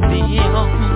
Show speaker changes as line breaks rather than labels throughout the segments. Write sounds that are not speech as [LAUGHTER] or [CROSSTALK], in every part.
be on.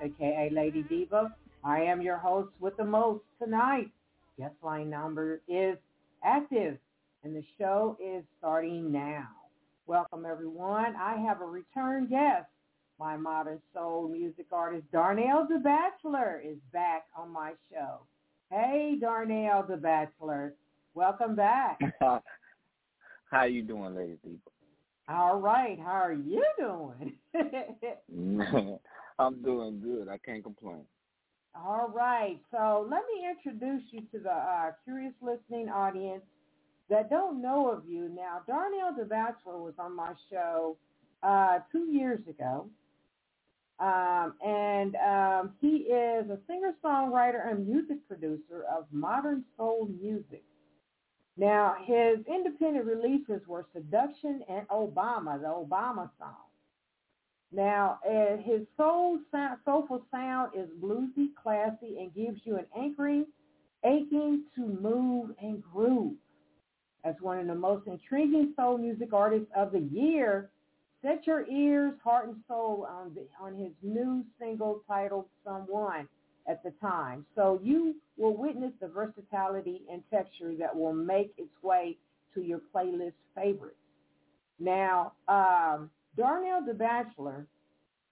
Aka Lady Diva. I am your host with the most tonight. Guest line number is active and the show is starting now. Welcome everyone. I have a return guest. My modern soul music artist Darnell the Bachelor is back on my show. Hey Darnell the Bachelor. Welcome back. [LAUGHS]
How you doing, Lady Diva?
All right. How are you doing? [LAUGHS] [LAUGHS]
I'm doing good. I can't complain.
All right. So let me introduce you to the uh, curious listening audience that don't know of you. Now, Darnell the Bachelor was on my show uh, two years ago. Um, and um, he is a singer-songwriter and music producer of modern soul music. Now, his independent releases were Seduction and Obama, the Obama song. Now, his soul sound, soulful sound is bluesy, classy, and gives you an anchoring, aching to move and groove. As one of the most intriguing soul music artists of the year, set your ears, heart, and soul on, the, on his new single titled Someone at the time. So you will witness the versatility and texture that will make its way to your playlist favorites. Now, um, Darnell the Bachelor,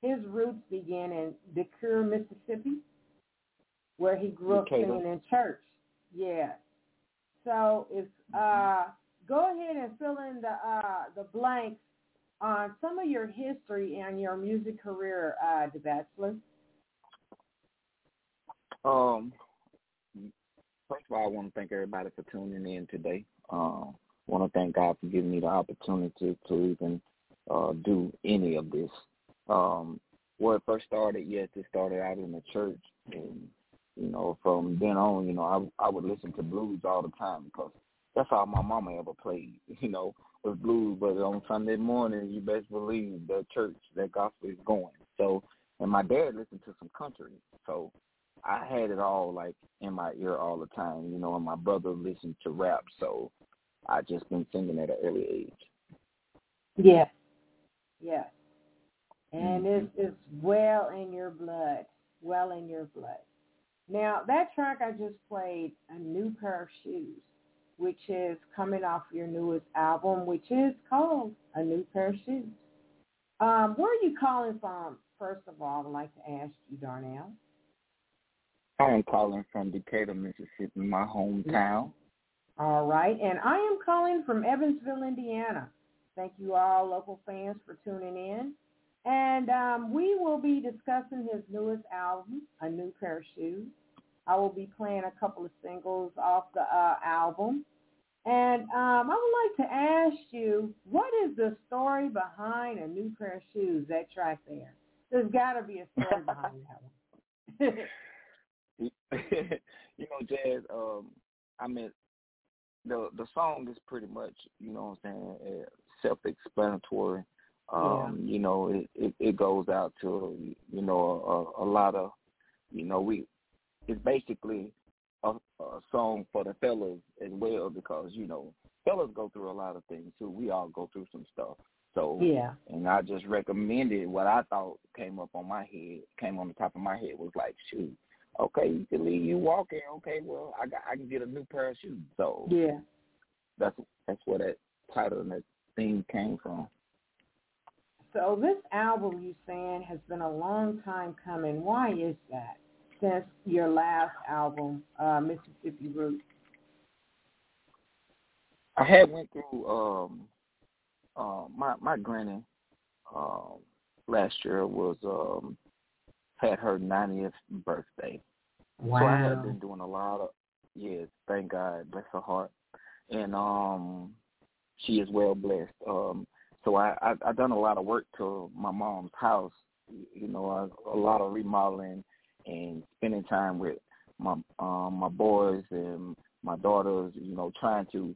his roots begin in Decatur, Mississippi, where he grew up singing in church. Yeah. So if uh, go ahead and fill in the uh, the blanks on some of your history and your music career, uh, the Bachelor.
Um, first of all, I want to thank everybody for tuning in today. Um, I want to thank God for giving me the opportunity to even uh, do any of this. Um, where it first started, yes, it started out in the church, and you know, from then on, you know, I I would listen to blues all the time because that's all my mama ever played. [LAUGHS] You know, was blues. But on Sunday morning, you best believe that church, that gospel is going. So, and my dad listened to some country, so I had it all like in my ear all the time. You know, and my brother listened to rap, so I just been singing at an early age.
Yes. Yes. And
mm-hmm.
it's it's well in your blood. Well in your blood. Now that track I just played, a new pair of shoes, which is coming off your newest album, which is called A New Pair of Shoes. Um, where are you calling from? First of all, I'd like to ask you, Darnell.
I am calling from Decatur, Mississippi, my hometown.
All right, and I am calling from Evansville, Indiana. Thank you all local fans for tuning in. And um, we will be discussing his newest album, A New Pair of Shoes. I will be playing a couple of singles off the uh, album. And um, I would like to ask you, what is the story behind A New Pair of Shoes, that track there? There's got to be a story behind that one. [LAUGHS] [LAUGHS]
you know, Jazz, um, I mean, the the song is pretty much, you know what I'm saying, uh, self-explanatory. Um, yeah. You know, it, it, it goes out to, you know, a, a lot of, you know, we, it's basically a, a song for the fellas as well because, you know, fellas go through a lot of things too. We all go through some stuff. So
yeah,
and I just recommended what I thought came up on my head, came on the top of my head was like, shoot, okay, you can leave you walking. Okay, well, I got I can get a new pair of shoes. So
yeah,
that's that's where that title and that theme came from.
So this album you saying has been a long time coming. Why is that? Since your last album, uh, Mississippi Roots.
I had went through um uh, my my granny um last year was um had her 90th birthday.
Wow.
So I have been doing a lot of yes, thank God, bless her heart. And um she is well blessed. Um so I I I done a lot of work to my mom's house, you know, a, a lot of remodeling and spending time with my um my boys and my daughters, you know, trying to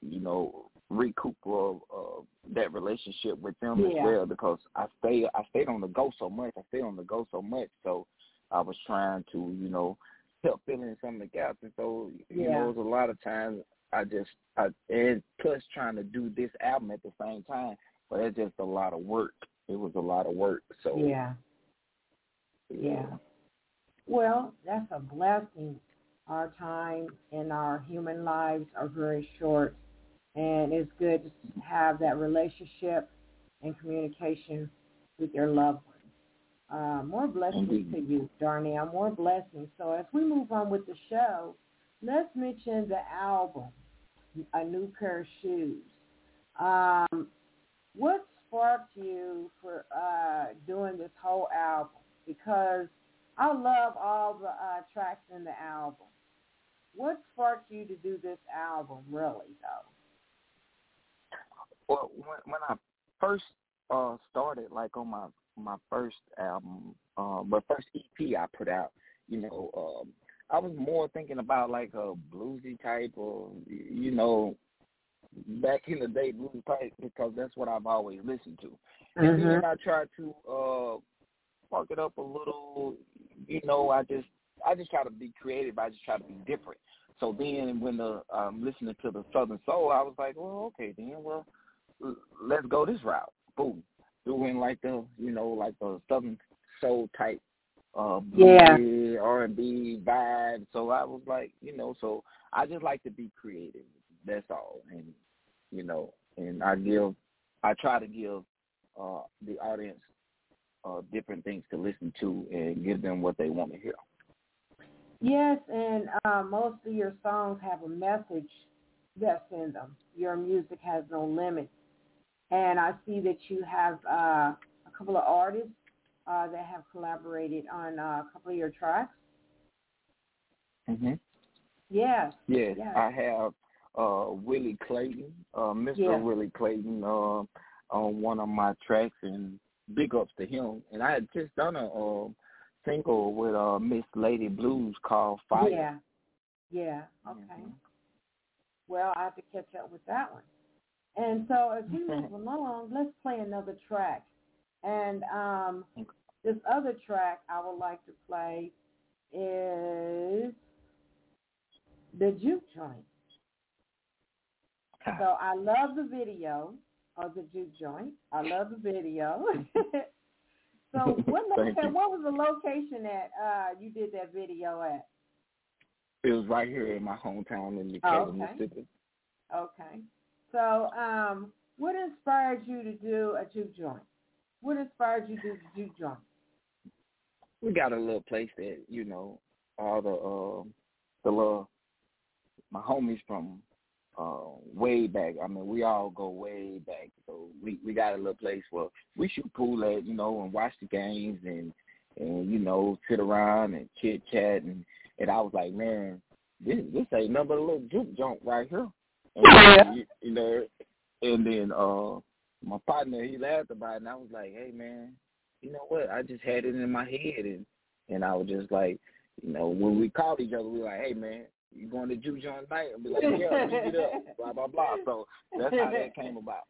you know recoup uh, uh, that relationship with them
yeah.
as well because I stay I stayed on the go so much. I stayed on the go so much, so I was trying to you know help fill in some of the gaps. And so you
yeah.
know, it was a lot of times I just I and plus trying to do this album at the same time, but it's just a lot of work. It was a lot of work. So
yeah, yeah. yeah. Well, that's a blessing. Our time and our human lives are very short and it's good to have that relationship and communication with your loved. Uh, more blessings
Indeed.
to you, Darnell. More blessings. So as we move on with the show, let's mention the album, A New Pair of Shoes. Um, what sparked you for uh, doing this whole album? Because I love all the uh, tracks in the album. What sparked you to do this album, really, though?
Well, when when I first uh started, like on my my first album, uh, but first EP I put out, you know, um, I was more thinking about like a bluesy type, or you know, back in the day bluesy type because that's what I've always listened to.
Mm-hmm.
And then I tried to uh spark it up a little, you know, I just I just try to be creative. I just try to be different. So then when the um listening to the Southern Soul, I was like, well, okay, then well let's go this route. Boom. Doing like the, you know, like the Southern Soul type uh
yeah.
R and B vibe. So I was like, you know, so I just like to be creative. That's all. And you know, and I give I try to give uh the audience uh different things to listen to and give them what they want to hear.
Yes, and uh, most of your songs have a message that's in them. Your music has no limits and I see that you have uh, a couple of artists uh, that have collaborated on uh, a couple of your tracks.
Mhm.
Yes.
Yes,
yes.
I have uh, Willie Clayton, uh, Mr.
Yes.
Willie Clayton, uh, on one of my tracks, and big ups to him. And I had just done a uh, single with uh, Miss Lady Blues called Fire.
Yeah. Yeah. Okay.
Mm-hmm.
Well, I have to catch up with that one. And so as we move along, let's play another track. And um, this other track I would like to play is the Juke Joint. So I love the video of the juke joint. I love the video. [LAUGHS] so [LAUGHS] what location, what was the location that uh, you did that video at?
It was right here in my hometown in Decatur, oh, okay. Mississippi.
Okay. So um, what inspired you to do a juke joint? What inspired you to do the juke joint?
We got a little place that, you know, all the uh, the little my homies from uh, way back. I mean, we all go way back. So we we got a little place where we shoot pool at, you know, and watch the games and and you know sit around and chit chat and and I was like, man, this this ain't nothing but a little juke joint right here. And, yeah. you, you know, and then uh my partner he laughed about it and I was like, hey man, you know what? I just had it in my head and and I was just like, you know, when we called each other, we were like, hey man, you going to juke joint night? And be like, yeah, me get up, [LAUGHS] blah blah blah. So that's how that came about.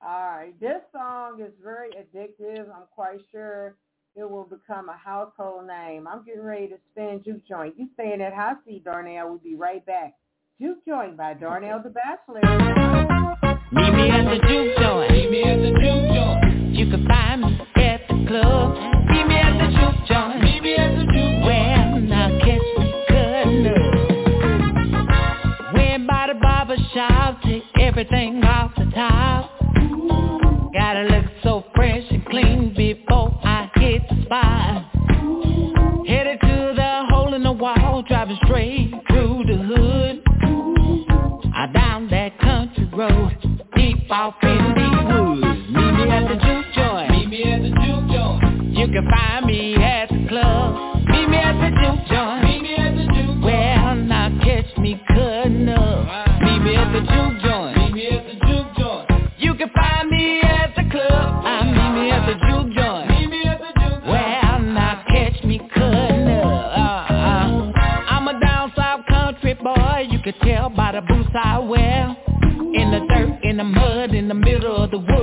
All right, this song is very addictive. I'm quite sure it will become a household name. I'm getting ready to spin Juke Joint. You staying at Hot Seat, Darnell. We'll be right back. Juke Joint by Darnell the Bachelor.
Meet me at the Juke Joint. Meet me at the Juke Joint. You can find me at the club. Meet me at the Juke Joint. Meet me at the Juke Joint. Well, now catch me cutting up. Went by the barber shop, take everything off the top. Off in the woods. Meet me at the juke joint. Meet me at the juke joint. You can find me in the mud, in the middle of the woods,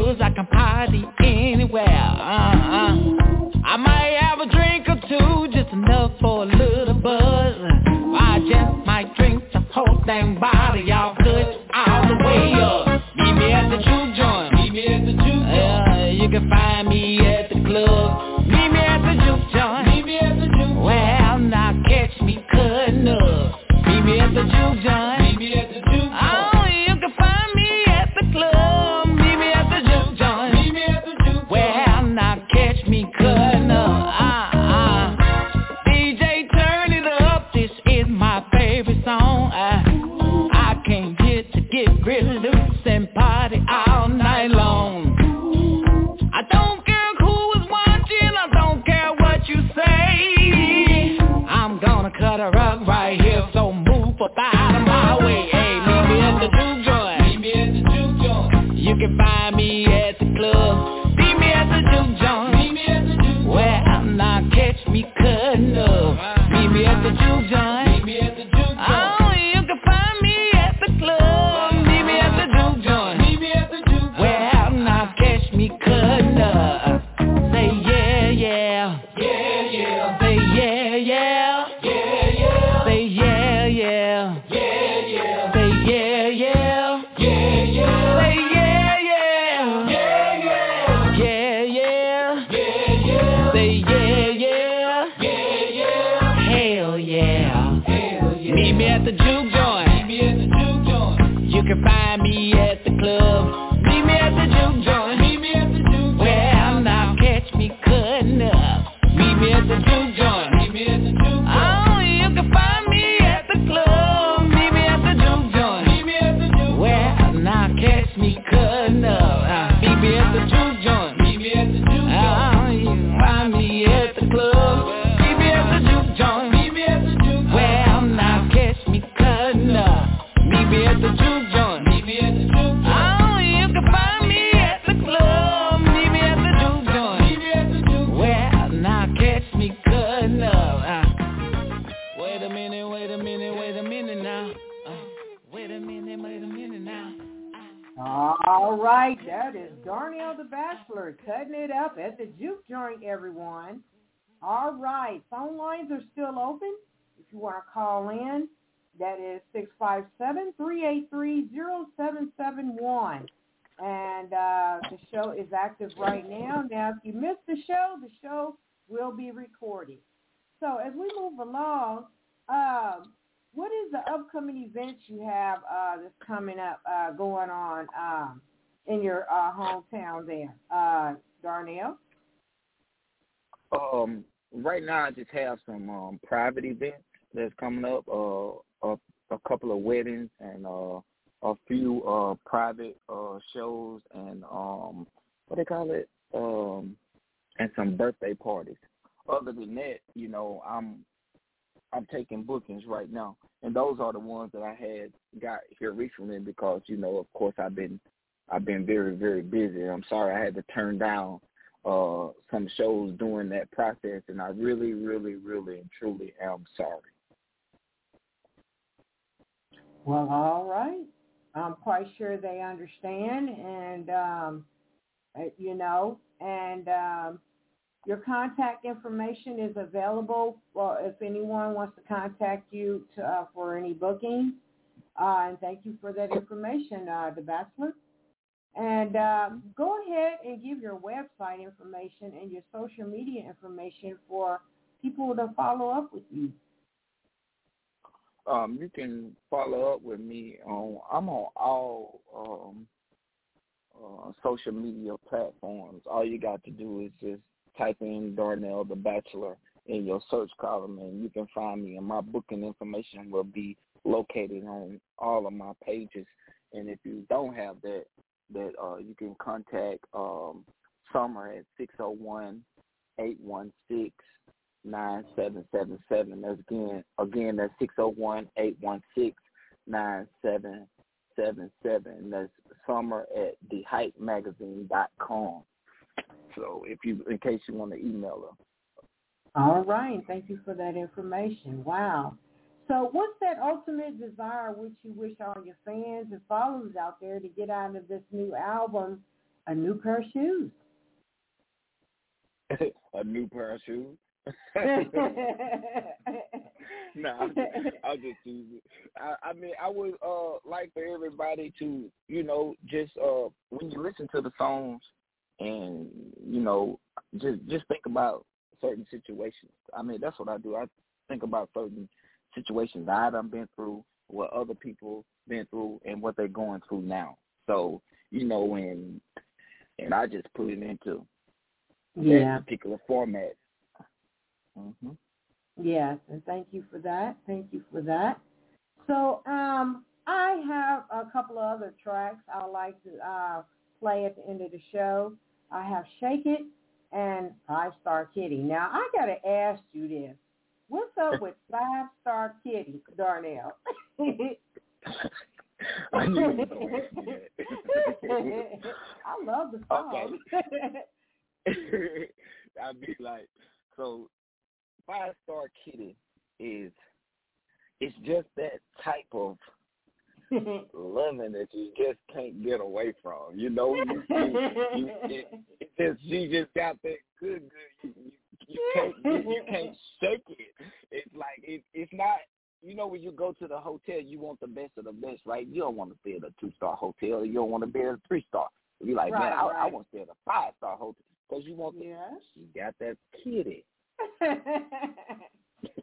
All right,
that is Darnell the Bachelor cutting it up at the juke joint, everyone. All right, phone lines are still open. If you want to call in, that is 657-383-0771. and uh, the show is active right now. Now, if you missed the show, the show will be recorded. So as we move along, um, what is the upcoming events you have uh, that's coming up, uh, going on um, in your uh, hometown there, uh, Darnell?
Um, right now, I just have some um, private events that's coming up. Uh, a, a couple of weddings and uh, a few uh, private uh, shows and um, what do they call it, um, and some birthday parties. Other than that, you know, I'm I'm taking bookings right now, and those are the ones that I had got here recently because you know, of course, I've been I've been very very busy. I'm sorry I had to turn down uh some shows during that process, and I really really really and truly am sorry.
Well, all right. I'm quite sure they understand, and um, uh, you know, and um, your contact information is available if anyone wants to contact you to, uh, for any bookings. Uh, and thank you for that information, uh, the Bachelor. And um, go ahead and give your website information and your social media information for people to follow up with you.
Um, you can follow up with me on. I'm on all um, uh, social media platforms. All you got to do is just type in Darnell the Bachelor in your search column, and you can find me. And my booking information will be located on all of my pages. And if you don't have that, that uh, you can contact um, Summer at six zero oh one eight one six nine seven seven seven. That's again again that's six zero one eight one six nine seven seven seven. That's Summer at thehypemagazine dot com. So if you, in case you want to email her.
All right. Thank you for that information. Wow. So what's that ultimate desire which you wish all your fans and followers out there to get out of this new album, A New Pair of Shoes? [LAUGHS]
a new pair of shoes? [LAUGHS] no, I'll just, use it. I, I mean, I would uh like for everybody to, you know, just uh when you listen to the songs, and you know just just think about certain situations. I mean, that's what I do. I think about certain situations I've been through, what other people been through, and what they're going through now. So you know, and and I just put it into
yeah.
that particular format.
Mm-hmm. Yes, and thank you for that. Thank you for that. So um, I have a couple of other tracks I'd like to uh, play at the end of the show. I have Shake It and Five Star Kitty. Now, I got to ask you this. What's up with [LAUGHS] Five Star Kitty, Darnell?
I [LAUGHS]
love the song.
Okay. [LAUGHS] I'd be like, so Five Star Kitty is it's just that type of loving that you just can't get away from. You know, you, you, you, it, it just she just got that good, good. You, you, you can't you, you can't shake it. It's like it, it's not. You know, when you go to the hotel, you want the best of the best, right? You don't want to stay at a two star hotel. You don't want to be at a three star. You're like,
right,
man, I,
right.
I want to stay at a five star hotel because you want. The,
yes.
You got that kitty. [LAUGHS]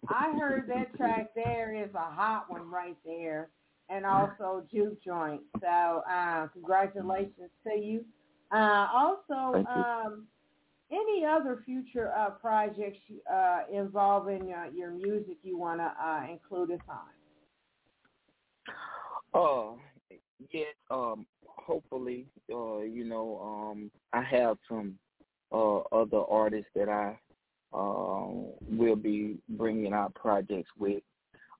I heard that track there is a hot one right there and also juke joint. So uh, congratulations to you. Uh, also, um, any other future uh, projects uh, involving uh, your music you want to uh, include us
on? Uh, yes. Um, hopefully, uh, you know, um, I have some uh, other artists that I will be bringing out projects with.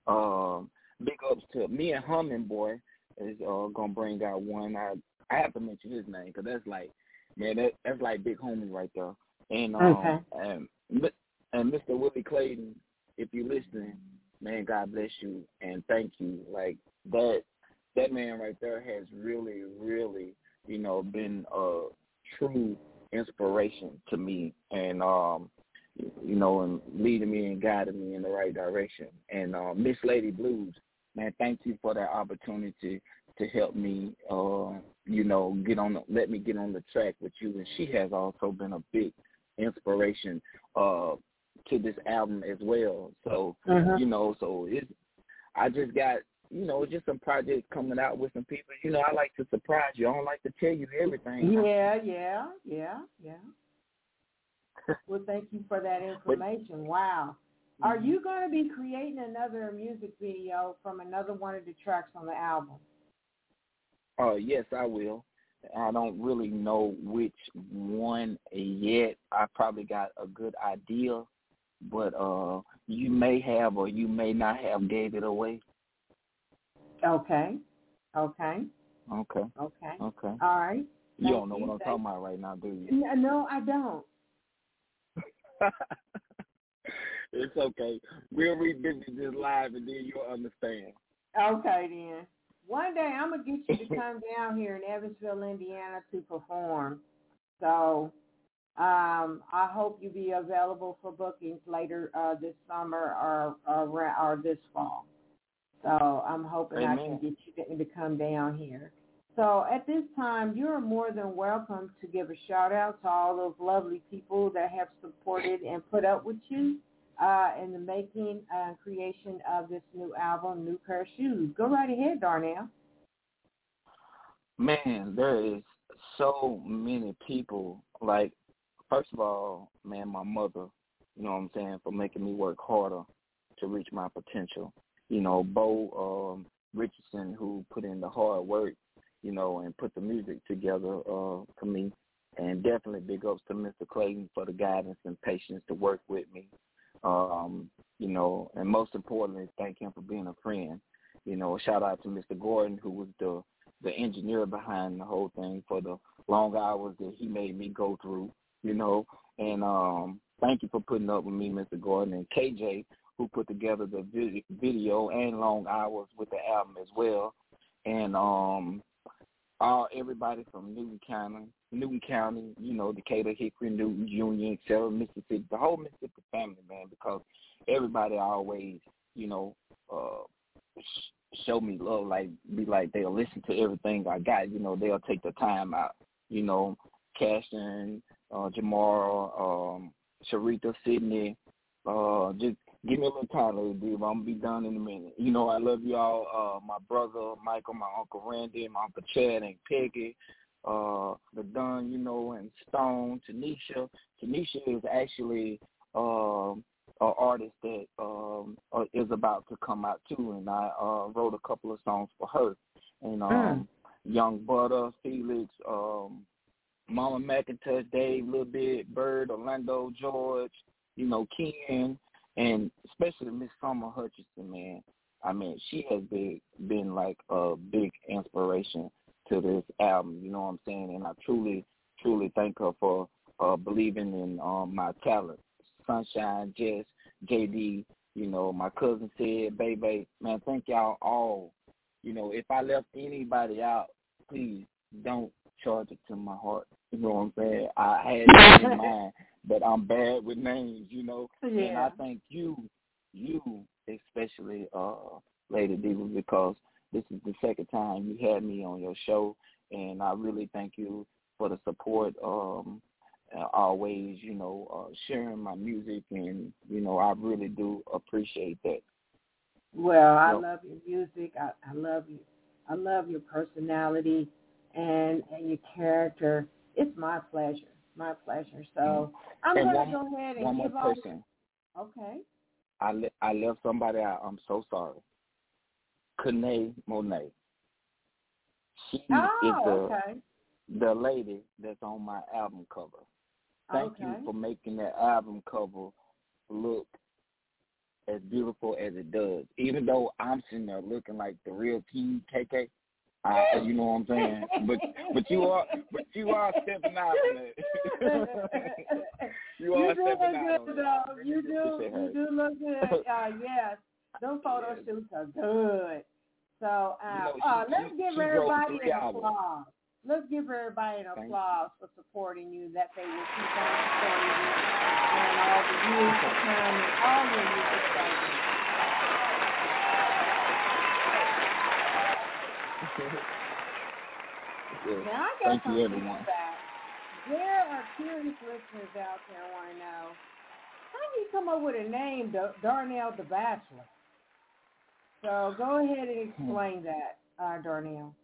Um, big ups to me and HumminBoy is uh, gonna bring out one. I I have to mention his name because that's like man that that's like big homie right there. And um,
okay.
and and Mr. Willie Clayton, if you're listening, man, God bless you and thank you. Like that that man right there has really really you know been a true inspiration to me and um you know, and leading me and guiding me in the right direction. And uh, Miss Lady Blues, man, thank you for that opportunity to help me, uh, you know, get on, the, let me get on the track with you. And she has also been a big inspiration uh, to this album as well. So,
Mhm.
you know, so it's, I just got, you know, just some projects coming out with some people. You know, I like to surprise you. I don't like to tell you everything.
Yeah, yeah, yeah, yeah. well, thank you for that information. Wow. Are you going to be creating another music video from another one of the tracks on the album?
Uh, yes, I will. I don't really know which one yet. I probably got a good idea, but uh, you may have or you may not have gave it away.
Okay. Okay.
Okay,
Okay.
okay.
All right.
You
Thank
don't know
you,
what I'm
thank
talking about right now, do you?
No, I don't. [LAUGHS]
it's okay. We'll revisit this live and then you'll understand.
Okay, then. One day I'm gonna get you to come down here in Evansville, Indiana, to perform. So, um, I hope you be available for bookings later uh, this summer or or, or this fall. So I'm hoping I can get you to, to come down here. So at this time, you're more than welcome to give a shout out to all those lovely people that have supported and put up with you uh, in the making and creation of this new album, New Pair of Shoes. Go right ahead, Darnell.
Man, there is so many people. Like, first of all, man, my mother, you know what I'm saying, for making me work harder to reach my potential. You know, Bo um, Richardson, who put in the hard work, you know, and put the music together uh, for me. And definitely big ups to Mr. Clayton for the guidance and patience to work with me. Um, you know, and most importantly, thank him for being a friend. You know, shout out to Mr. Gordon, who was the the engineer behind the whole thing for the long hours that he made me go through, you know. And um thank you for putting up with me, Mr. Gordon, and KJ, who put together the vid- video and long hours with the album as well. And um all everybody from Newton County, Newton County, you know, Decatur, Hickory, Newton, Union, etc., Mississippi, the whole Mississippi family, man, because everybody always, you know, uh show me love, like be like they'll listen to everything I got, you know, they'll take the time out, you know, Caston, uh Jamar, um, Sharita, Sydney, uh just give me a little time, dude. I'm gonna be done in a minute. You know, I love y'all, uh my brother Michael, my uncle Randy, my uncle Chad and Peggy, uh the Dunn, you know, and Stone, Tanisha. Tanisha is actually um an artist that um uh, is about to come out too and I uh wrote a couple of songs for her. And um Young Butter, Felix, um Mama McIntosh, Dave, Little Bit, Bird, Orlando, George, you know, Ken, and especially Miss Summer Hutchinson, man. I mean, she has been been like a big inspiration to this album. You know what I'm saying? And I truly, truly thank her for uh, believing in um, my talent. Sunshine, Jess, JD, you know, my cousin said, baby, man, thank y'all all. You know, if I left anybody out, please don't charge it to my heart. You know what I'm saying? I had it in [LAUGHS] mind, but I'm bad with names, you know. Yeah. And I thank you, you especially, uh, Lady Diva, because this is the second time you had me on your show, and I really thank you for the support. Um, always, you know, uh, sharing my music, and you know, I really do appreciate that.
Well, I love your music. I, I love you. I love your personality and, and your character. It's my pleasure. My pleasure. So mm-hmm. I'm
And
going to
one-
go ahead and
One more
give all.
person,
Okay.
I le- I left somebody out. I'm so sorry. Kane Monet. She is
Oh,
the
okay.
the lady that's on my album cover. Thank
okay.
you for making that album cover look as beautiful as it does. Even though I'm sitting there looking like the real King KK, I, you know what I'm saying. But but you are but you are stepping out on it. [LAUGHS] you are
you do
stepping
look
out on
good,
it.
You do. [LAUGHS] You do look good. [LAUGHS] Uh, yes. Those photo
Yes.
shoots are good. So uh,
You know,
uh, let's
she-
give
she
everybody an applause. Let's give everybody an
Thank you.
applause for supporting you, that they will keep on supporting you and all the come and all your music
yeah.
Now I got
Thank you, everyone.
There are curious listeners out there who want to know how do you come up with a name, Darnell the Bachelor? So go ahead and explain that, uh, Darnell.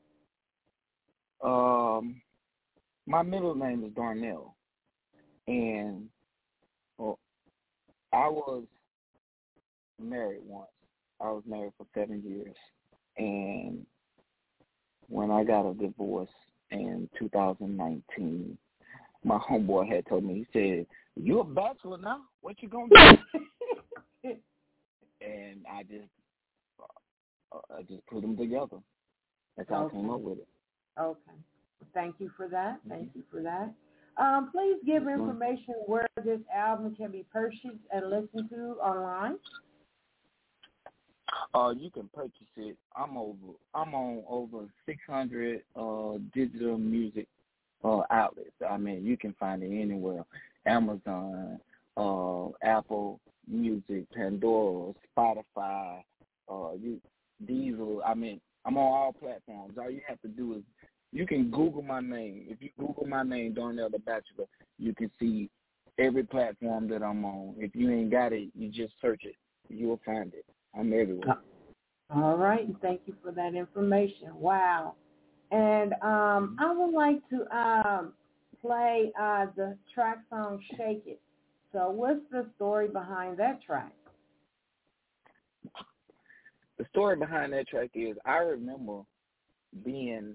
Um, my middle name is Darnell, and well, I was married once. I was married for seven years, and when I got a divorce in 2019, my homeboy had told me, he said, "You a bachelor now? What you gonna do?" [LAUGHS] and I just, uh, I just put them together. That's how
Okay.
I came up with it.
Okay. Thank you for that. Thank you for that. Um, please give information where this album can be purchased and listened to online.
Uh, you can purchase it. I'm over. I'm on over 600 uh digital music uh outlets. I mean, you can find it anywhere: Amazon, uh, Apple Music, Pandora, Spotify, uh, you Diesel. I mean, I'm on all platforms. All you have to do is you can Google my name. If you Google my name, Darnell the Bachelor, you can see every platform that I'm on. If you ain't got it, you just search it. You'll find it. I'm everywhere.
All right. and Thank you for that information. Wow. And um, I would like to um, play uh, the track song "Shake It." So, what's the story behind that track?
the story behind that track is I remember being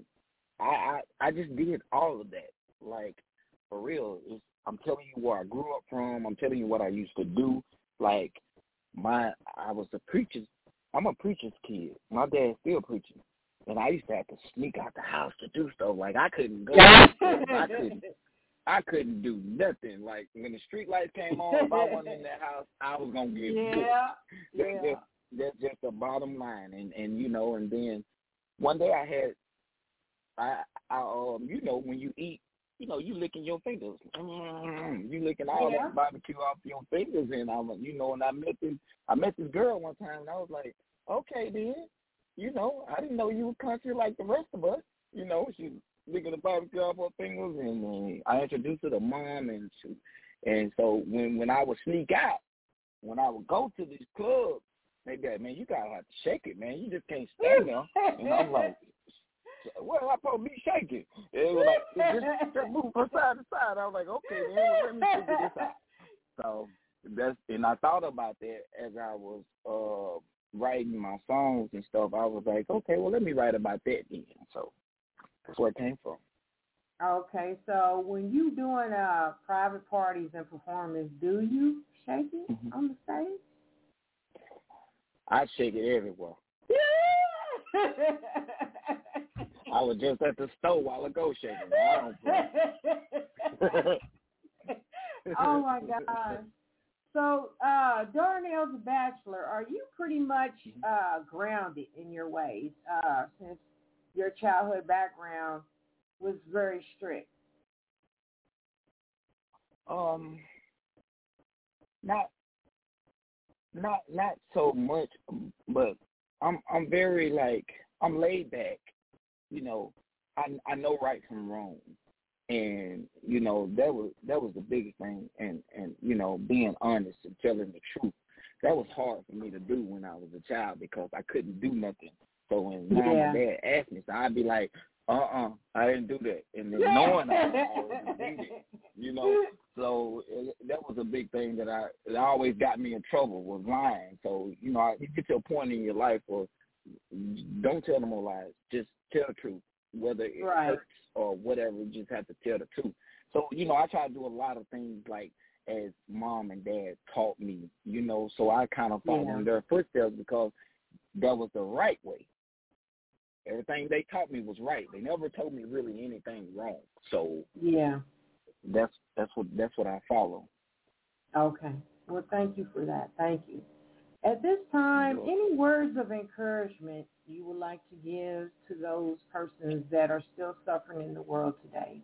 I I, I just did all of that. Like for real. It's, I'm telling you where I grew up from, I'm telling you what I used to do. Like my I was a preacher's I'm a preacher's kid. My dad's still preaching. And I used to have to sneak out the house to do stuff. Like I couldn't go I couldn't I couldn't do nothing. Like when the street lights came on, if I wasn't in that house, I was gonna get booked.
yeah.
That's
Yeah.
just that's just the bottom line. And and you know, and then one day I had I I um you know when you eat, you know you licking your fingers, mm, you licking all
Yeah.
that barbecue off your fingers, and I'm you know, and I met this I met this girl one time, and I was like, okay then, you know, I didn't know you were country like the rest of us, you know, she licking the barbecue off her fingers, and uh, I introduced her to mom, and she, and so when when I would sneak out, when I would go to these clubs, they be like, man, you gotta have to shake it, man. You just can't stand there. And I'm like, am I to be shaking? It was like, just, just move from side to side. I was like, okay, man, well, let me figure this out. [LAUGHS] So that's and I thought about that as I was uh writing my songs and stuff. I was like, okay, well, let me write about that then. So that's where it came from.
Okay, so when you doing uh private parties and performance, do you shake it
Mhm.
on the stage?
I shake it everywhere. [LAUGHS] I was just at the store while ago shaking. I don't [LAUGHS]
oh my gosh. So, uh, Darnell the Bachelor, are you pretty much uh, grounded in your ways uh, since your childhood background was very strict?
Um, not, not, not so much, but I'm, I'm very like, I'm laid back. You know, I, I know right from wrong, and you know that was that was the biggest thing, and and you know being honest and telling the truth. That was hard for me to do when I was a child because I couldn't do nothing. So when mom
Yeah.
and dad asked me, so I'd be like, uh uh I didn't do that. And then knowing I already did it, [LAUGHS] you know. So it, that was a big thing that I it always got me in trouble was lying. So you know, I, you get to a point in your life where don't tell no more lies. Just tell the truth, whether it
Right.
hurts or whatever. You just have to tell the truth. So you know, I try to do a lot of things like as mom and dad taught me. You know, so I kind of followed
Yeah.
in their footsteps because that was the right way. Everything they taught me was right. They never told me really anything wrong. So
Yeah.
that's that's what that's what I follow.
Okay. Well, thank you for that. Thank you. At this time, any words of encouragement you would like to give to those persons that are still suffering in the world today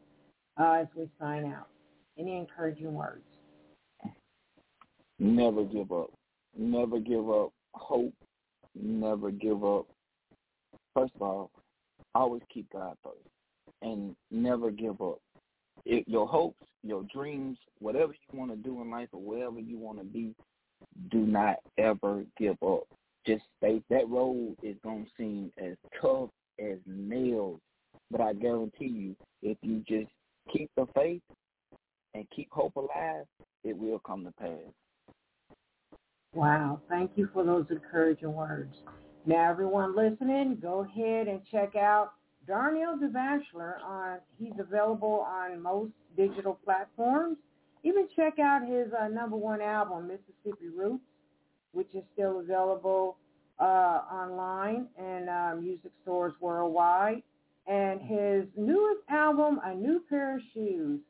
uh, as we sign out? Any encouraging words?
Never give up. Never give up hope. Never give up. First of all, always keep God first and never give up. Your hopes, your dreams, whatever you want to do in life or wherever you want to be, do not ever give up. Just stay. That road is going to seem as tough as nails, but I guarantee you, if you just keep the faith and keep hope alive, it will come to pass.
Wow. Thank you for those encouraging words. Now, everyone listening, go ahead and check out Darnell the Bachelor. On, he's available on most digital platforms. Even check out his uh, number one album, Mississippi Roots, which is still available uh, online and uh, music stores worldwide. And his newest album, A New Pair of Shoes.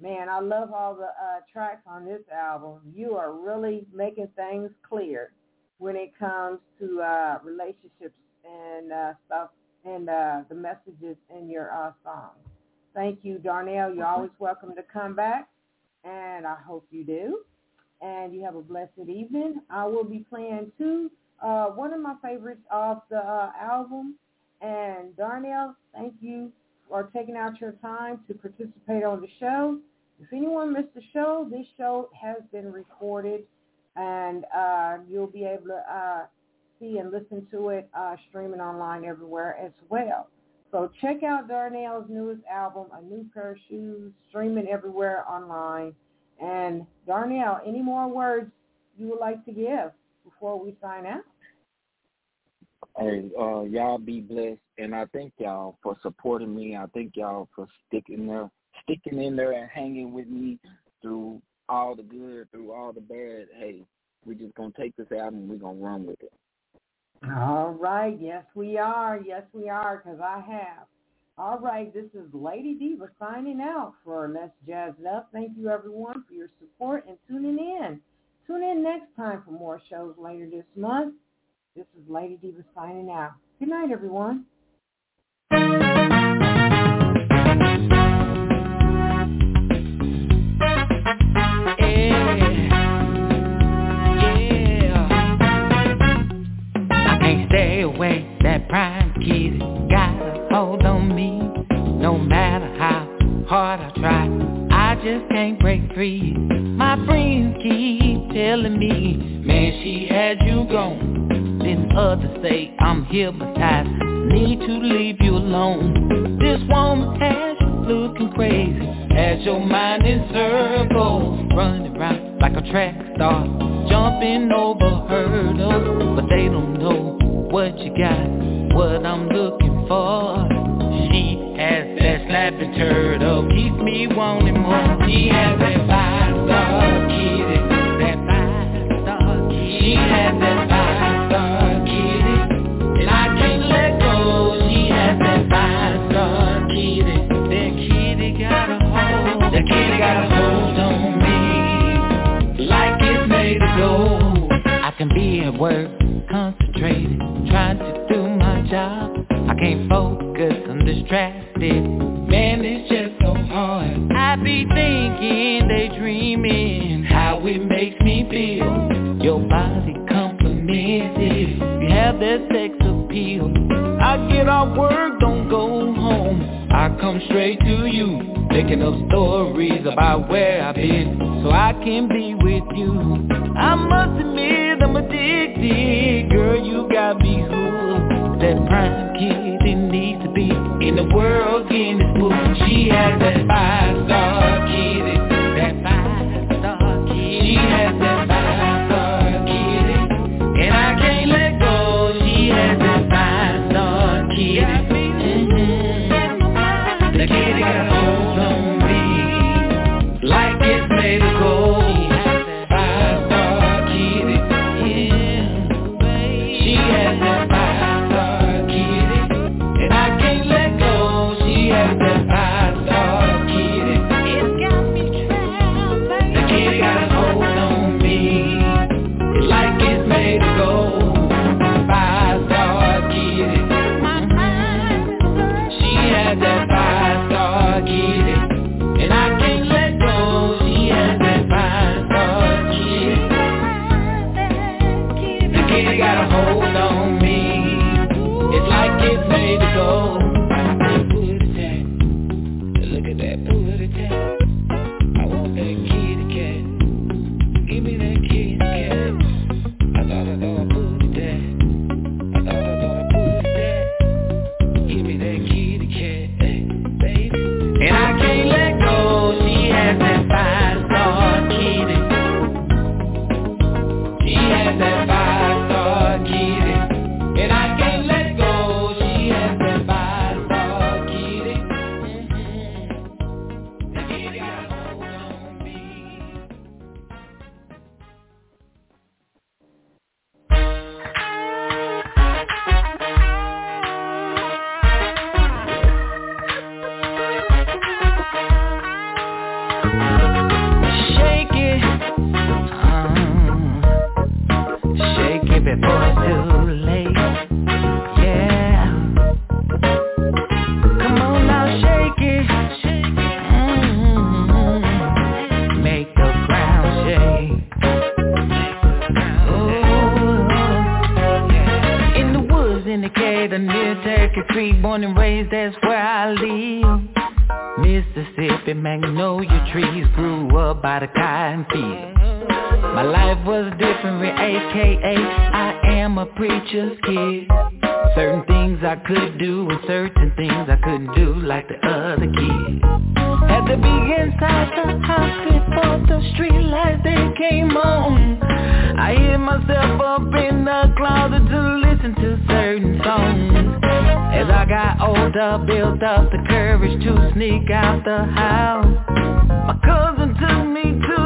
Man, I love all the uh, tracks on this album. You are really making things clear when it comes to uh, relationships and uh, stuff and uh, the messages in your uh, songs. Thank you, Darnell. You're always welcome to come back, and I hope you do. And you have a blessed evening. I will be playing two, uh, one of my favorites off the uh, album. And Darnell, thank you for taking out your time to participate on the show. If anyone missed the show, this show has been recorded, and uh, you'll be able to uh, see and listen to it uh, streaming online everywhere as well. So check out Darnell's newest album, A New Pair of Shoes, streaming everywhere online. And Darnell, any more words you would like to give before we sign out?
Hey, uh, y'all be blessed, and I thank y'all for supporting me. I thank y'all for sticking there, sticking in there, and hanging with me through all the good, through all the bad. Hey, we're just gonna take this album and we're gonna run with it.
All right. Yes, we are. Yes, we are, because I have. All right. This is Lady Diva signing out for Let's Jazz Up. Thank you, everyone, for your support and tuning in. Tune in next time for more shows later this month. This is Lady Diva signing out. Good night, everyone.
Away. That prime kid got a hold on me. No matter how hard I try I just can't break free. My friends keep telling me Man, she had you gone. Then others say I'm hypnotized. Need to leave you alone. This woman has you looking crazy. Has your mind in circles Running around like a track star Jumping over hurdles But they don't know what you got, what I'm looking for. She has that snapping turtle, keep me wanting more. She has that five-star kitty, that five-star kitty. She has that five-star kitty, and I can't let go. She has that five-star kitty, that kitty got a hold, that kitty got a hold on me, like it's made of gold. I can be at work, job. I can't focus, I'm distracted. Man, it's just so hard. I be thinking, daydreaming How it makes me feel. Your body compliments it You have that sex appeal. I get off work, don't go home. I come straight to you Making up stories about where I've been So I can be with you. I must admit I'm addicted. Girl, you got me hooked That prime kid, it needs to be In the world, in this book She has that five-star born and raised, that's where I live. Mississippi, magnolia trees grew up by the cotton field. My life was different, aka I am a preacher's kid. Certain things I could do and certain things I couldn't do like the other kids. Had to be inside the house before the street lights they came on. I hid myself up in the closet to listen to certain songs. As I got older, built up the courage to sneak out the house. My cousin took me to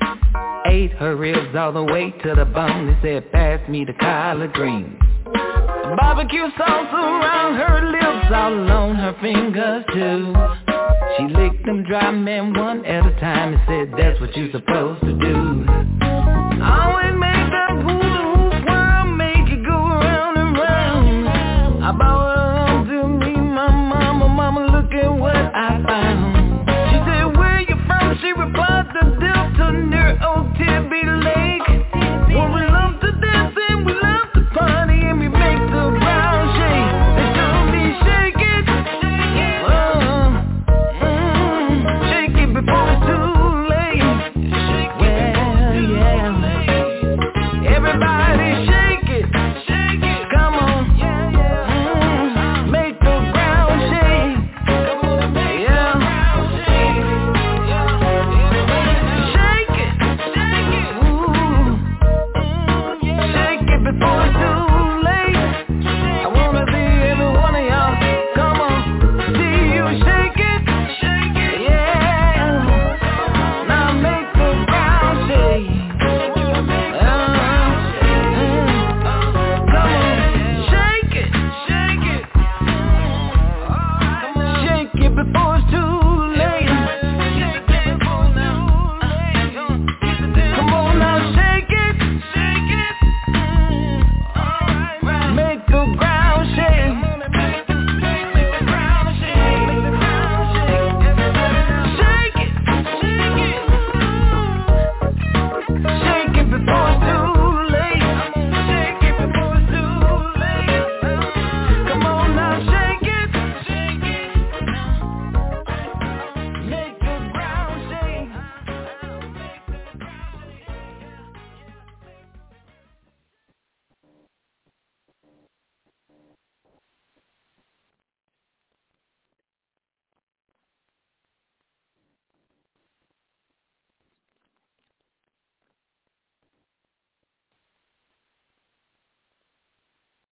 Ate her ribs all the way to the bone. They said, pass me the collard greens. Barbecue sauce around her lips All on her fingers too. She licked them dry, man, one at a time And said, that's what you're supposed to do.